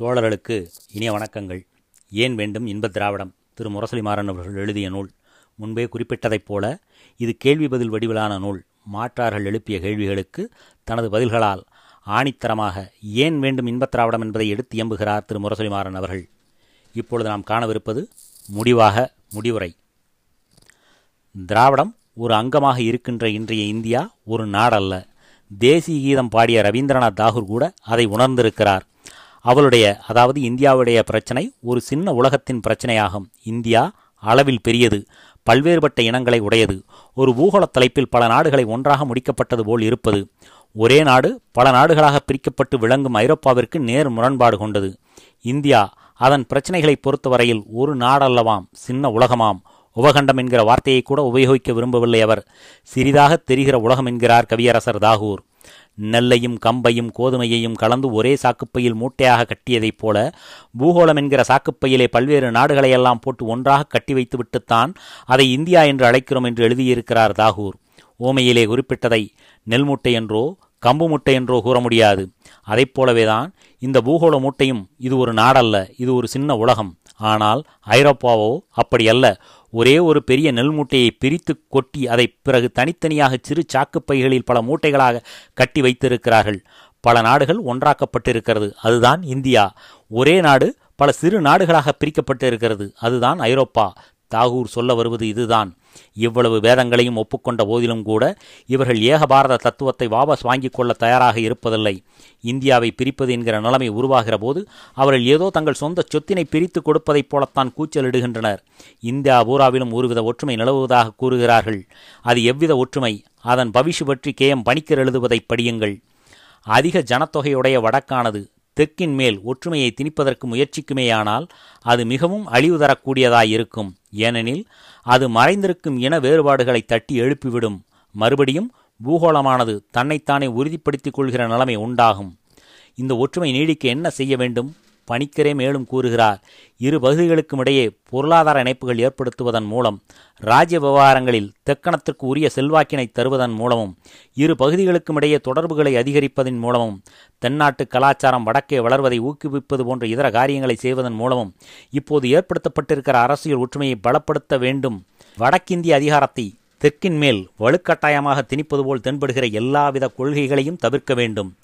தோழர்களுக்கு இனிய வணக்கங்கள். ஏன் வேண்டும் இன்பத் திராவிடம்? திரு முரசொலி மாறன் அவர்கள் எழுதிய நூல். முன்பே குறிப்பிட்டதைப் போல இது கேள்வி பதில் வடிவிலான நூல். மாற்றார்கள் எழுப்பிய கேள்விகளுக்கு தனது பதில்களால் ஆணித்தரமாக ஏன் வேண்டும் இன்பத் திராவிடம் என்பதை எடுத்து எம்புகிறார் திரு முரசொலி மாறன் அவர்கள். இப்பொழுது நாம் காணவிருப்பது முடிவாக முடிவுரை. திராவிடம் ஒரு அங்கமாக இருக்கின்ற இன்றைய இந்தியா ஒரு நாடல்ல. தேசிய கீதம் பாடிய ரவீந்திரநாத் தாகூர் கூட அதை உணர்ந்திருக்கிறார். அவளுடைய அதாவது இந்தியாவுடைய பிரச்சனை ஒரு சின்ன உலகத்தின் பிரச்சனையாகும். இந்தியா அளவில் பெரியது பல்வேறுபட்ட இனங்களை உடையது. ஒரு பூகோள தலைப்பில் பல நாடுகளை ஒன்றாக முடிக்கப்பட்டது போல் இருப்பது. ஒரே நாடு பல நாடுகளாக பிரிக்கப்பட்டு விளங்கும் ஐரோப்பாவிற்கு நேர் முரண்பாடு கொண்டது. இந்தியா அதன் பிரச்சனைகளை பொறுத்தவரையில் ஒரு நாடல்லவாம் சின்ன உலகமாம். உபகண்டம் என்கிற வார்த்தையை கூட உபயோகிக்க விரும்பவில்லை அவர். சிறிதாக தெரிகிற உலகம் என்கிறார் கவியரசர் தாகூர். நெல்லையும் கம்பையும் கோதுமையையும் கலந்து ஒரே சாக்குப்பையில் மூட்டையாக கட்டியதைப் போல பூகோளம் என்கிற சாக்குப்பையிலே பல்வேறு நாடுகளையெல்லாம் போட்டு ஒன்றாக கட்டி வைத்துவிட்டுத்தான் அதை இந்தியா என்று அழைக்கிறோம் என்று எழுதியிருக்கிறார் தாகூர். ஓமையிலே குறிப்பிட்டதை நெல் மூட்டை என்றோ கம்பு மூட்டை என்றோ கூற முடியாது. அதைப் போலவேதான் இந்த பூகோள மூட்டையும் இது ஒரு நாடல்ல இது ஒரு சின்ன உலகம். ஆனால் ஐரோப்பாவோ அப்படியல்ல ஒரே ஒரு பெரிய நெல் மூட்டையை பிரித்து கொட்டி அதை பிறகு தனித்தனியாக சிறு சாக்குப்பைகளில் பல மூட்டைகளாக கட்டி வைத்திருக்கிறார்கள். பல நாடுகள் ஒன்றாக்கப்பட்டிருக்கிறது. அதுதான் இந்தியா. ஒரே நாடு பல சிறு நாடுகளாக பிரிக்கப்பட்டு இருக்கிறது அதுதான் ஐரோப்பா. தாகூர் சொல்ல வருவது இதுதான். இவ்வளவு வேதங்களையும் ஒப்புக்கொண்ட போதிலும் கூட இவர்கள் ஏகபாரத தத்துவத்தை வாபஸ் வாங்கிக் கொள்ள தயாராக இருப்பதில்லை. இந்தியாவை பிரிப்பது என்கிற நிலைமை உருவாகிற போது அவர்கள் ஏதோ தங்கள் சொந்த சொத்தினை பிரித்து கொடுப்பதைப் போலத்தான் கூச்சலிடுகின்றனர். இந்தியா பூராவிலும் ஒருவித ஒற்றுமை நிலவுவதாக கூறுகிறார்கள். அது எவ்வித ஒற்றுமை? அதன் பவிஷு பற்றி கே. எம். பணிக்கர் எழுதுவதை படியுங்கள். அதிக ஜனத்தொகையுடைய வடக்கானது தெற்கின் மேல் ஒற்றுமையை திணிப்பதற்கு முயற்சிக்குமேயானால் அது மிகவும் அழிவு தரக்கூடியதாயிருக்கும். ஏனெனில் அது மறைந்திருக்கும் இன வேறுபாடுகளை தட்டி எழுப்பிவிடும். மறுபடியும் பூகோளமானது தன்னைத்தானே உறுதிப்படுத்திக் கொள்கிற நிலைமை உண்டாகும். இந்த ஒற்றுமை நீடிக்க என்ன செய்ய வேண்டும்? பணிக்கரே மேலும் கூறுகிறார். இரு பகுதிகளுக்கும் இடையே பொருளாதார இணைப்புகள் ஏற்படுத்துவதன் மூலம் ராஜ்ய விவகாரங்களில் தெக்கணத்திற்கு உரிய செல்வாக்கினை தருவதன் மூலமும் இரு பகுதிகளுக்கும் இடையே தொடர்புகளை அதிகரிப்பதன் மூலமும் தென்னாட்டு கலாச்சாரம் வடக்கே வளர்வதை ஊக்குவிப்பது போன்ற இதர காரியங்களை செய்வதன் மூலமும் இப்போது ஏற்படுத்தப்பட்டிருக்கிற அரசியல் ஒற்றுமையை பலப்படுத்த வேண்டும். வடக்கிந்திய அதிகாரத்தை தெற்கின் மேல் வலுக்கட்டாயமாக திணிப்பது போல் தென்படுகிற எல்லாவித கொள்கைகளையும் தவிர்க்க வேண்டும்.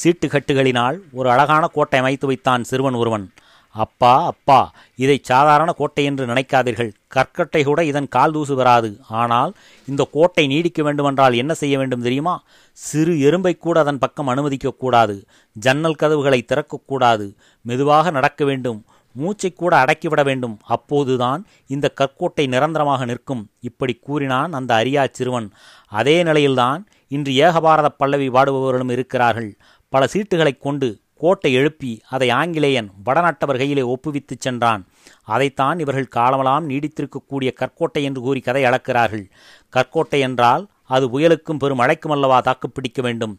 சீட்டுக்கட்டுகளினால் ஒரு அழகான கோட்டை அமைத்து வைத்தான் சிறுவன் ஒருவன். அப்பா அப்பா இதை சாதாரண கோட்டை என்று நினைக்காதீர்கள். கற்கட்டை கூட இதன் கால் தூசு வராது. ஆனால் இந்த கோட்டை நீடிக்க வேண்டுமென்றால் என்ன செய்ய வேண்டும் தெரியுமா? சிறு எறும்பை கூட அதன் பக்கம் அனுமதிக்கக்கூடாது. ஜன்னல் கதவுகளை திறக்கக்கூடாது. மெதுவாக நடக்க வேண்டும். மூச்சை கூட அடக்கிவிட வேண்டும். அப்போதுதான் இந்த கற்கோட்டை நிரந்தரமாக நிற்கும். இப்படி கூறினான் அந்த அரியா சிறுவன். அதே நிலையில்தான் இன்று ஏகபாரத பல்லவி வாடுபவர்களும் இருக்கிறார்கள். பல சீட்டுகளைக் கொண்டு கோட்டை எழுப்பி அதை ஆங்கிலேயன் வடநாட்டவர் கையிலே ஒப்புவித்துச் சென்றான். அதைத்தான் இவர்கள் காலமெல்லாம் நீடித்திருக்கக்கூடிய கற்கோட்டை என்று கூறி கதை அளக்கிறார்கள். கற்கோட்டை என்றால் அது புயலுக்கும் பெரும் அழைக்கும் அல்லவா தாக்குப்பிடிக்க வேண்டும்.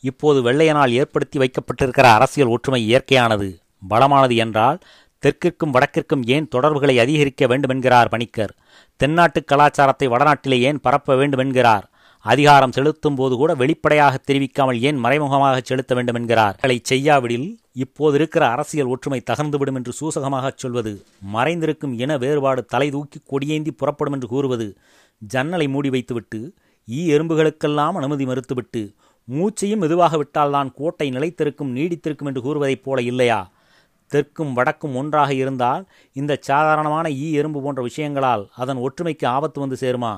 இப்போது வெள்ளையனால் ஏற்படுத்தி வைக்கப்பட்டிருக்கிற அரசியல் ஒற்றுமை இயற்கையானது. பலமானது என்றால் தெற்கிற்கும் வடக்கிற்கும் ஏன் தொடர்புகளை அதிகரிக்க வேண்டுமென்கிறார் பணிக்கர்? தென்னாட்டு கலாச்சாரத்தை வடநாட்டிலே ஏன் பரப்ப வேண்டுமென்கிறார்? அதிகாரம் செலுத்தும் போது கூட வெளிப்படையாக தெரிவிக்காமல் ஏன் மறைமுகமாக செலுத்த வேண்டும் என்கிறார் களை செய்யாவிடில் இப்போது இருக்கிற அரசியல் ஒற்றுமை தகர்ந்துவிடும் என்று சூசகமாகச் சொல்வது மறைந்திருக்கும் இன வேறுபாடு தலை தூக்கி கொடியேந்தி புறப்படும் என்று கூறுவது ஜன்னலை மூடி வைத்துவிட்டு ஈ எறும்புகளுக்கெல்லாம் அனுமதி மறுத்துவிட்டு மூச்சையும் மெதுவாக விட்டால்தான் கோட்டை நிலைத்திருக்கும் நீடித்திருக்கும் என்று கூறுவதைப் போல இல்லையா? தெற்கும் வடக்கும் ஒன்றாக இருந்தால் இந்த சாதாரணமான ஈ எறும்பு போன்ற விஷயங்களால் அதன் ஒற்றுமைக்கு ஆபத்து வந்து சேருமா?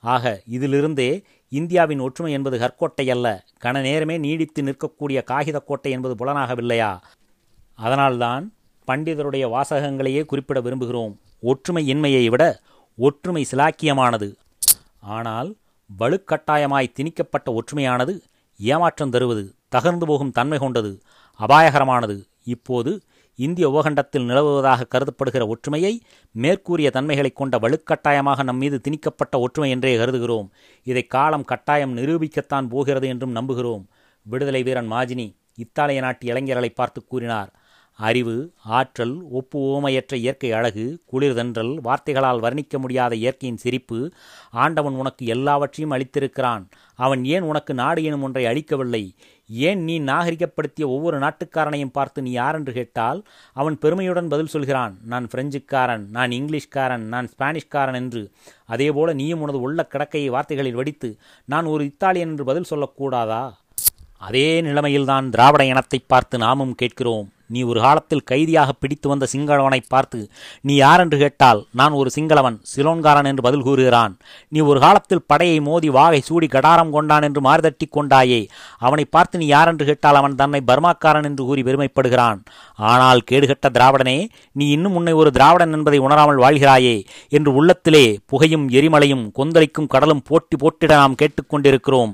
ஆக இதிலிருந்தே இந்தியாவின் ஒற்றுமை என்பது கற்கோட்டை அல்ல. கன நேரமே நீடித்து நிற்கக்கூடிய காகித கோட்டை என்பது புலனாகவில்லையா? அதனால்தான் பண்டிதருடைய வாசகங்களையே குறிப்பிட விரும்புகிறோம். ஒற்றுமை இன்மையை விட ஒற்றுமை சிலாக்கியமானது. ஆனால் வலுக்கட்டாயமாய் திணிக்கப்பட்ட ஒற்றுமையானது ஏமாற்றம் தருவது தகர்ந்து போகும் தன்மை கொண்டது அபாயகரமானது. இப்போது இந்திய உபகண்டத்தில் நிலவுவதாக கருதப்படுகிற ஒற்றுமையை மேற்கூறிய தன்மைகளைக் கொண்ட வலுக்கட்டாயமாக நம் மீது திணிக்கப்பட்ட ஒற்றுமை என்றே கருதுகிறோம். இதை காலம் கட்டாயம் நிரூபிக்கத்தான் போகிறது என்றும் நம்புகிறோம். விடுதலை வீரன் மாஜினி இத்தாலிய நாட்டு இளைஞர்களை பார்த்து கூறினார். அறிவு ஆற்றல் ஒப்பு ஓமையற்ற இயற்கை அழகு குளிர்தன்றல் வார்த்தைகளால் வர்ணிக்க முடியாத இயற்கையின் சிரிப்பு ஆண்டவன் உனக்கு எல்லாவற்றையும் அளித்திருக்கிறான். அவன் ஏன் உனக்கு நாடு எனும் ஒன்றை அளிக்கவில்லை? ஏன் நீ நாகரிகப்படுத்திய ஒவ்வொரு நாட்டுக்காரனையும் பார்த்து நீ யார் என்று கேட்டால் அவன் பெருமையுடன் பதில் சொல்கிறான் நான் பிரெஞ்சுக்காரன் நான் இங்கிலீஷ்காரன் நான் ஸ்பானிஷ்காரன் என்று. அதேபோல நீயும் உனது உள்ள கிடக்கையை வார்த்தைகளில் வடித்து நான் ஒரு இத்தாலியன் என்று பதில் சொல்லக்கூடாதா? அதே நிலைமையில்தான் திராவிட இனத்தை பார்த்து நாமும் கேட்கிறோம். நீ ஒரு காலத்தில் கைதியாக பிடித்து வந்த சிங்களவனை பார்த்து நீ யார் என்று கேட்டால் நான் ஒரு சிங்களவன் சிலோன்காரன் என்று பதில் கூறுகிறான். நீ ஒரு காலத்தில் படையை மோதி வாகை சூடி கடாரம் கொண்டான் என்று மாறுதட்டி கொண்டாயே. அவனை பார்த்து நீ யார் என்று கேட்டால் அவன் தன்னை பர்மாக்காரன் என்று கூறி பெருமைப்படுகிறான். ஆனால் கேடுகட்ட திராவிடனே நீ இன்னும் உன்னை ஒரு திராவிடன் என்பதை உணராமல் வாழ்கிறாயே என்று உள்ளத்திலே புகையும் எரிமலையும் கொந்தளிக்கும் கடலும் போட்டி போட்டிட நாம் கேட்டுக்கொண்டிருக்கிறோம்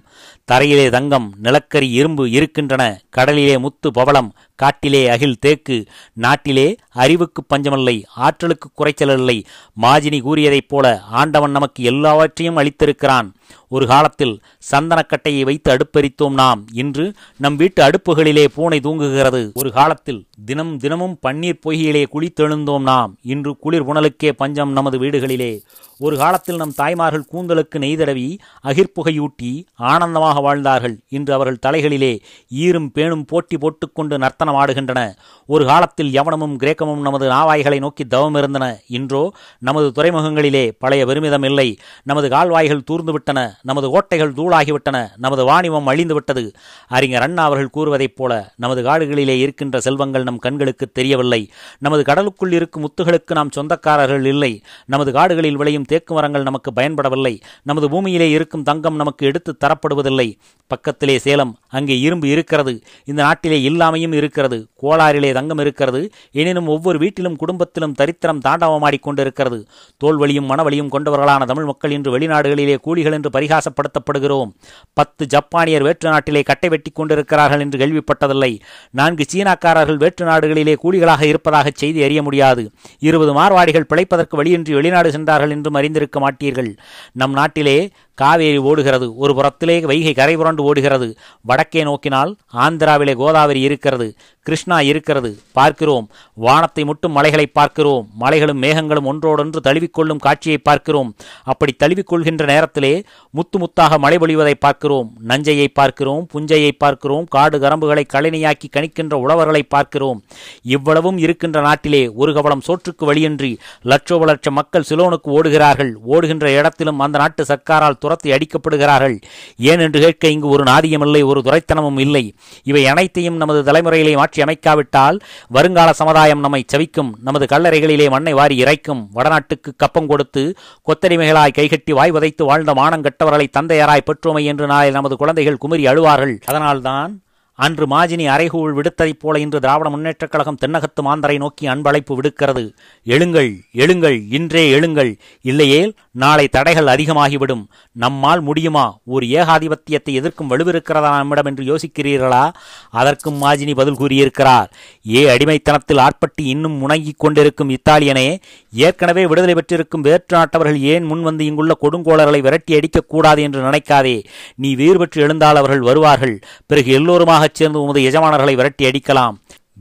தரையிலே தங்கம் நிலக்கரி இரும்பு இருக்கின்றன. கடலிலே முத்து பவளம் காட்டிலே அகில் தேக்கு நாட்டிலே அறிவுக்கு பஞ்சமில்லை ஆற்றலுக்கு குறைச்சலில்லை. மாஜினி கூறியதைப் போல ஆண்டவன் நமக்கு எல்லாவற்றையும் அளித்திருக்கிறான். ஒரு காலத்தில் சந்தனக்கட்டையை வைத்து அடுப்பெரித்தோம் நாம். இன்று நம் வீட்டு அடுப்புகளிலே பூனை தூங்குகிறது. ஒரு காலத்தில் தினம் தினமும் பன்னீர் பொய்கையிலே குளித்தெழுந்தோம் நாம். இன்று குளிர் உணலுக்கே பஞ்சம் நமது வீடுகளிலே. ஒரு காலத்தில் நம் தாய்மார்கள் கூந்தலுக்கு நெய்தடவி அகிர்ப்புகையூட்டி ஆனந்தமாக வாழ்ந்தார்கள். இன்று அவர்கள் தலைகளிலே ஈரும் பேணும் போட்டி போட்டுக்கொண்டு நர்த்தனம் ஆடுகின்றன ஒரு காலத்தில் யவனமும் பக்கமும் நமது நாவாய்களை நோக்கி தவம் இருந்தன. இன்றோ நமது துறைமுகங்களிலே பழைய பெருமிதம் இல்லை. நமது கால்வாய்கள் தூர்ந்துவிட்டன. நமது கோட்டைகள் தூளாகிவிட்டன. நமது வாணிபம் அழிந்துவிட்டது. அறிஞர் அண்ணா அவர்கள் கூறுவதைப் போல நமது காடுகளிலே இருக்கின்ற செல்வங்கள் நம் கண்களுக்கு தெரியவில்லை. நமது கடலுக்குள் இருக்கும் முத்துகளுக்கு நாம் சொந்தக்காரர்கள் இல்லை. நமது காடுகளில் விளையும் தேக்கு மரங்கள் நமக்கு பயன்படவில்லை. நமது பூமியிலே இருக்கும் தங்கம் நமக்கு எடுத்து தரப்படுவதில்லை. பக்கத்திலே சேலம் அங்கே இரும்பு இருக்கிறது. இந்த நாட்டிலே இல்லாமையும் இருக்கிறது. கோளாறிலே தங்கம் இருக்கிறது. எனினும் ஒவ்வொரு வீட்டிலும் குடும்பத்திலும் தரித்திரம் தாண்டவமாடிக் கொண்டிருக்கிறது. தோல்வழியும் மனவழியும் கொண்டவர்களான தமிழ் மக்கள் இன்று வெளிநாடுகளிலே கூலிகள் என்று பரிகாசப்படுத்தப்படுகிறோம். பத்து ஜப்பானியர் வேற்று நாட்டிலே கட்டை வெட்டி கொண்டிருக்கிறார்கள் என்று கேள்விப்பட்டதில்லை. நான்கு சீனாக்காரர்கள் வேற்று நாடுகளிலே கூலிகளாக இருப்பதாக செய்தி அறிய முடியாது. இருபது மார்வாடிகள் பிழைப்பதற்கு வழியின்றி வெளிநாடு சென்றார்கள் என்றும் அறிந்திருக்க மாட்டீர்கள். நம் நாட்டிலே காவேரி ஓடுகிறது. ஒரு புறத்திலே வைகை கரை புரண்டு ஓடுகிறது. வடக்கே நோக்கினால் ஆந்திராவிலே கோதாவரி இருக்கிறது. கிருஷ்ணா இருக்கிறது. பார்க்கிறோம். வானத்தை முட்டும் மலைகளை பார்க்கிறோம். மலைகளும் மேகங்களும் ஒன்றோடொன்று தழுவிக்கொள்ளும் காட்சியை பார்க்கிறோம். அப்படி தழுவிக்கொள்கின்ற நேரத்திலே முத்து முத்தாக மழை பொழிவதை பார்க்கிறோம். நஞ்சையை பார்க்கிறோம். புஞ்சையை பார்க்கிறோம். காடு கரம்புகளை கழினியாக்கி கணிக்கின்ற உழவர்களை பார்க்கிறோம். இவ்வளவும் இருக்கின்ற நாட்டிலே ஒரு கவலம் சோற்றுக்கு வழியின்றி லட்சோப லட்சம் மக்கள் சிலோனுக்கு ஓடுகிறார்கள். ஓடுகின்ற இடத்திலும் அந்த நாட்டு சர்க்காரால் துரத்தி அடிக்கப்படுகிறார்கள். ஏன் என்று கேட்க இங்கு ஒரு நாதியமில்லை ஒரு துரைத்தனமும் இல்லை. இவை அனைத்தையும் நமது தலைமுறையிலே மாற்றி அமைக்காவிட்டால் வருங்கால சமுதாயம் நம்மை செவிக்கும் நமது கல்லறைகளிலே மண்ணை வாரி இறைக்கும் வடநாட்டுக்கு கப்பம் கொடுத்து கொத்தடிமைகளாய் கைகட்டி வாய் உதைத்து வாழ்ந்த மானங்கட்டவர்களை தந்தையராய் பெற்றோமை என்று நாளை நமது குழந்தைகள் குமரி அழுவார்கள். அதனால்தான் அன்று மாஜினி அரைகூழ் விடுத்ததைப் போல இன்று திராவிட முன்னேற்றக் கழகம் தென்னகத்து மாந்தரை நோக்கி அன்பழைப்பு விடுக்கிறது. எழுங்கள் எழுங்கள் இன்றே எழுங்கள். இல்லையேல் நாளை தடைகள் அதிகமாகிவிடும். நம்மால் முடியுமா? ஒரு ஏகாதிபத்தியத்தை எதிர்க்கும் வலுவிருக்கிறதா நம்மிடம் என்று யோசிக்கிறீர்களா? அதற்கும் மாஜினி பதில் கூறியிருக்கிறார். ஏ அடிமைத்தனத்தில் ஆட்பட்டு இன்னும் முணங்கிக் கொண்டிருக்கும் இத்தாலியனே ஏற்கனவே விடுதலை பெற்றிருக்கும் வேற்று நாட்டவர்கள் ஏன் முன்வந்து இங்குள்ள கொடுங்கோளர்களை விரட்டி அடிக்கக்கூடாது என்று நினைக்காதே. நீ வீறுபற்று எழுந்தால் அவர்கள் வருவார்கள். பிறகு எல்லோருமாகச் சேர்ந்து உமது எஜமானர்களை விரட்டி அடிக்கலாம்.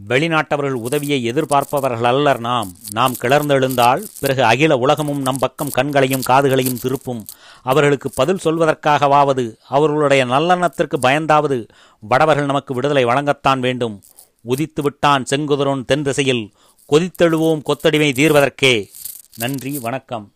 வெளிநாட்டவர்கள் உதவியை எதிர்பார்ப்பவர்கள் அல்லர் நாம். நாம் கிளர்ந்தெழுந்தால் பிறகு அகில உலகமும் நம் பக்கம் கண்களையும் காதுகளையும் திருப்பும். அவர்களுக்கு பதில் சொல்வதற்காகவாவது அவர்களுடைய நல்லெண்ணத்திற்கு பயந்தாவது வடவர்கள் நமக்கு விடுதலை வழங்கத்தான் வேண்டும். உதித்து விட்டான் செங்குதிரோன் தென் திசையில். கொதித்தெழுவோம் கொத்தடிமை தீர்வதற்கே. நன்றி வணக்கம்.